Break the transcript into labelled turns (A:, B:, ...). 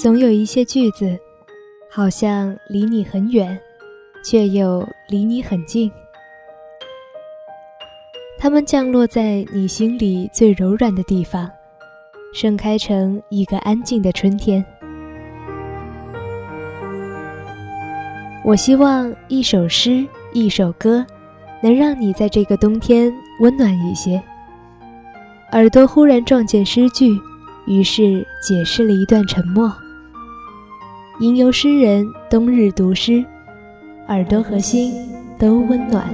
A: 总有一些句子，好像离你很远，却又离你很近。它们降落在你心里最柔软的地方，盛开成一个安静的春天。我希望一首诗，一首歌，能让你在这个冬天温暖一些。耳朵忽然撞见诗句，于是解释了一段沉默。吟游诗人冬日读诗，耳朵和心都温暖。